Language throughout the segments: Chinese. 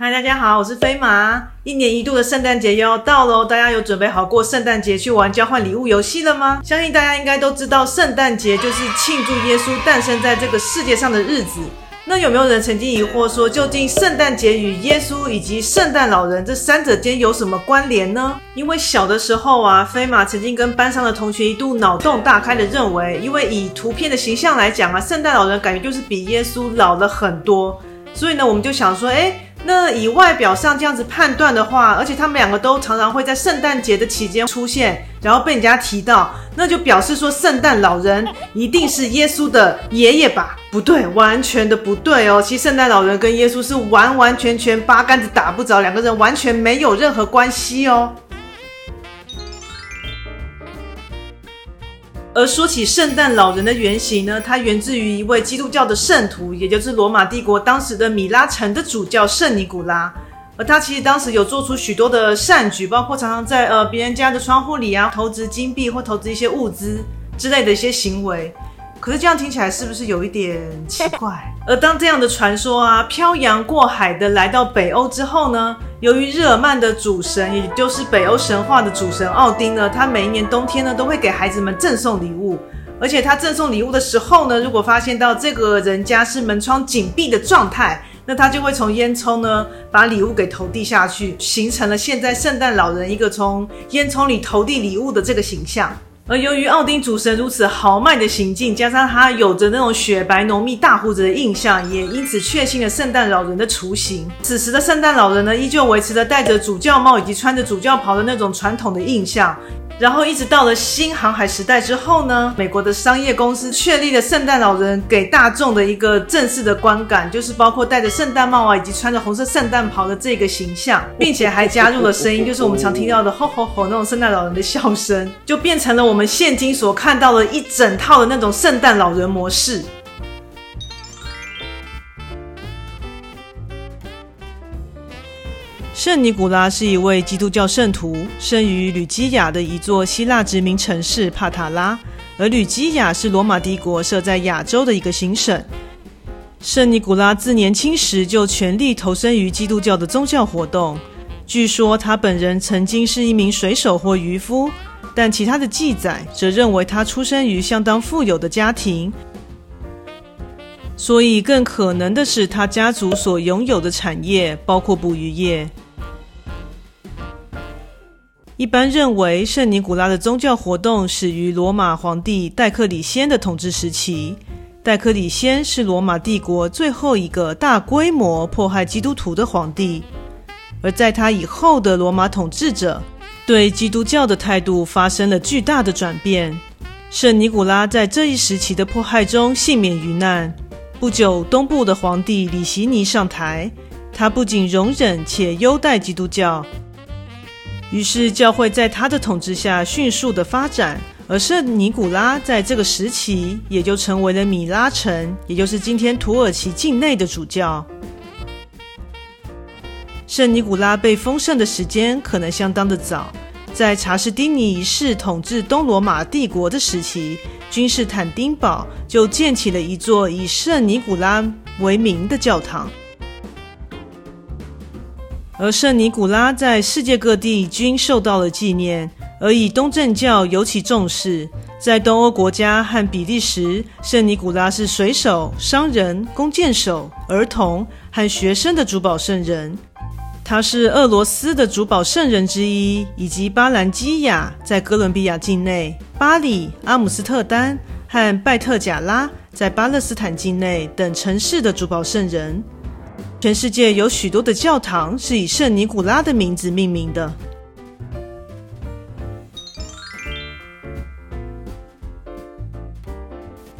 嗨，大家好，我是飞马。一年一度的圣诞节又要到喽，大家有准备好过圣诞节去玩交换礼物游戏了吗？相信大家应该都知道，圣诞节就是庆祝耶稣诞生在这个世界上的日子。那有没有人曾经疑惑说，究竟圣诞节与耶稣以及圣诞老人这三者间有什么关联呢？因为小的时候啊，飞马曾经跟班上的同学一度脑洞大开的认为，因为以图片的形象来讲啊，圣诞老人感觉就是比耶稣老了很多，所以呢，我们就想说，诶那以外表上这样子判断的话，而且他们两个都常常会在圣诞节的期间出现，然后被人家提到，那就表示说圣诞老人一定是耶稣的爷爷吧？不对，完全的不对哦。其实圣诞老人跟耶稣是完完全全八竿子打不着，两个人完全没有任何关系哦。而说起圣诞老人的原型呢，它源自于一位基督教的圣徒，也就是罗马帝国当时的米拉城的主教圣尼古拉。而他其实当时有做出许多的善举，包括常常在呃别人家的窗户里啊投掷金币或投掷一些物资之类的一些行为。可是这样听起来是不是有一点奇怪？而当这样的传说啊漂洋过海的来到北欧之后呢，由于日耳曼的主神，也就是北欧神话的主神奥丁呢，他每一年冬天呢都会给孩子们赠送礼物，而且他赠送礼物的时候呢，如果发现到这个人家是门窗紧闭的状态，那他就会从烟囱呢把礼物给投递下去，形成了现在圣诞老人一个从烟囱里投递礼物的这个形象。而由于奥丁主神如此豪迈的行径，加上他有着那种雪白浓密大胡子的印象，也因此确信了圣诞老人的雏形。此时的圣诞老人呢，依旧维持着戴着主教帽以及穿着主教袍的那种传统的印象。然后一直到了新航海时代之后呢，美国的商业公司确立了圣诞老人给大众的一个正式的观感，就是包括戴着圣诞帽啊，以及穿着红色圣诞袍的这个形象，并且还加入了声音，就是我们常听到的 吼吼吼那种圣诞老人的笑声，就变成了我们现今所看到的一整套的那种圣诞老人模式。圣尼古拉是一位基督教圣徒，生于吕基亚的一座希腊殖民城市帕塔拉，而吕基亚是罗马帝国设在亚洲的一个行省。圣尼古拉自年轻时就全力投身于基督教的宗教活动。据说他本人曾经是一名水手或渔夫，但其他的记载则认为他出生于相当富有的家庭，所以更可能的是他家族所拥有的产业包括捕鱼业。一般认为，圣尼古拉的宗教活动始于罗马皇帝戴克里先的统治时期。戴克里先是罗马帝国最后一个大规模迫害基督徒的皇帝，而在他以后的罗马统治者对基督教的态度发生了巨大的转变。圣尼古拉在这一时期的迫害中幸免于难。不久，东部的皇帝里希尼上台，他不仅容忍且优待基督教。于是，教会在他的统治下迅速的发展，而圣尼古拉在这个时期也就成为了米拉城，也就是今天土耳其境内的主教。圣尼古拉被封圣的时间可能相当的早，在查士丁尼一世统治东罗马帝国的时期，君士坦丁堡就建起了一座以圣尼古拉为名的教堂。而圣尼古拉在世界各地均受到了纪念，而以东正教尤其重视。在东欧国家和比利时，圣尼古拉是水手、商人、弓箭手、儿童和学生的主保圣人。他是俄罗斯的主保圣人之一，以及巴兰基亚在哥伦比亚境内、巴黎、阿姆斯特丹和拜特贾拉在巴勒斯坦境内等城市的主保圣人。全世界有许多的教堂是以圣尼古拉的名字命名的。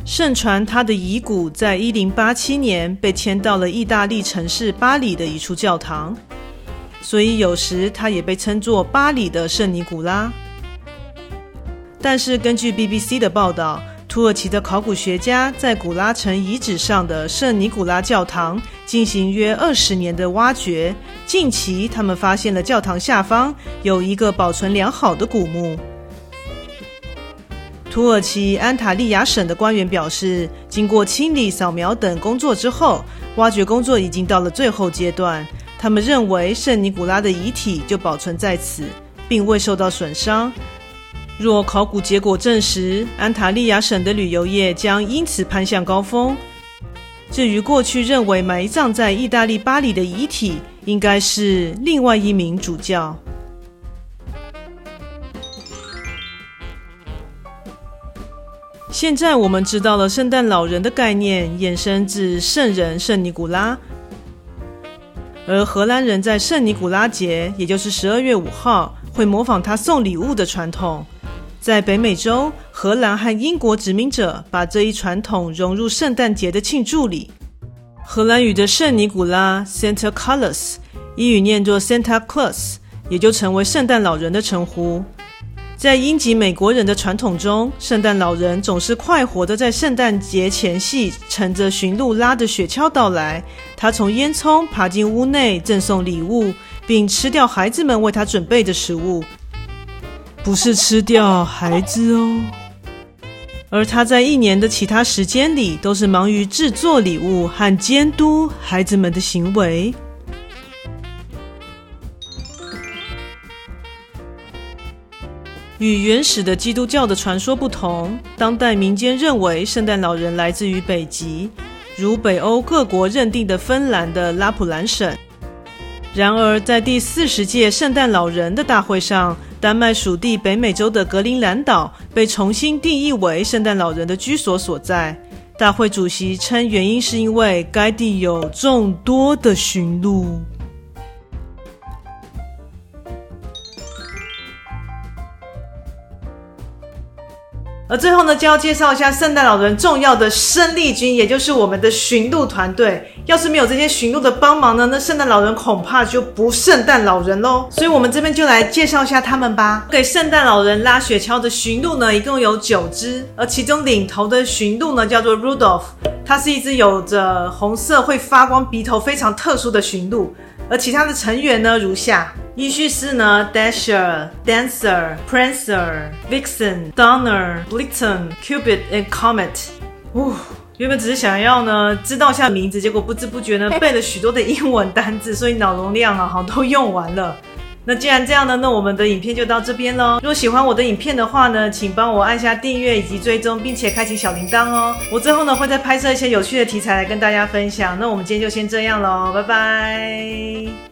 盛传他的遗骨在一零八七年被迁到了意大利城市巴黎的一处教堂，所以有时他也被称作巴黎的圣尼古拉。但是根据 BBC 的报道，土耳其的考古学家在古拉城遗址上的圣尼古拉教堂进行约二十年的挖掘，近期他们发现了教堂下方有一个保存良好的古墓。土耳其安塔利亚省的官员表示，经过清理、扫描等工作之后，挖掘工作已经到了最后阶段。他们认为圣尼古拉的遗体就保存在此，并未受到损伤。若考古结果证实，安塔利亚省的旅游业将因此攀向高峰。至于过去认为埋葬在意大利巴黎的遗体，应该是另外一名主教。现在我们知道了圣诞老人的概念衍生自圣人圣尼古拉，而荷兰人在圣尼古拉节，也就是十二月五号，会模仿他送礼物的传统。在北美洲，荷兰和英国殖民者把这一传统融入圣诞节的庆祝里。荷兰语的圣尼古拉 （Santa Claus） 英语念作 Santa Claus，也就成为圣诞老人的称呼。在英籍美国人的传统中，圣诞老人总是快活地在圣诞节前夕，乘着驯鹿拉着雪橇到来。他从烟囱爬进屋内，赠送礼物，并吃掉孩子们为他准备的食物。不是吃掉孩子哦，而他在一年的其他时间里都是忙于制作礼物和监督孩子们的行为。与原始的基督教的传说不同，当代民间认为圣诞老人来自于北极，如北欧各国认定的芬兰的拉普兰省。然而，在第四十届圣诞老人的大会上，丹麦属地北美洲的格陵兰岛被重新定义为圣诞老人的居所所在。大会主席称，原因是因为该地有众多的驯鹿。而最后呢，就要介绍一下圣诞老人重要的生力军，也就是我们的驯鹿团队。要是没有这些驯鹿的帮忙呢，那圣诞老人恐怕就不圣诞老人喽。所以，我们这边就来介绍一下他们吧。给圣诞老人拉雪橇的驯鹿呢，一共有九只，而其中领头的驯鹿呢，叫做 Rudolph，它是一只有着红色会发光鼻头非常特殊的驯鹿。而其他的成员呢，如下。依序是呢，Dasher、Dancer、Prancer、Vixen、Donner、Blitzen、Cupid and Comet。呜，原本只是想要呢知道一下名字，结果不知不觉呢 背了许多的英文单字，所以脑容量啊好都用完了。那既然这样呢，那我们的影片就到这边喽。如果喜欢我的影片的话呢，请帮我按下订阅以及追踪，并且开启小铃铛哦。我之后呢会再拍摄一些有趣的题材来跟大家分享。那我们今天就先这样喽，拜拜。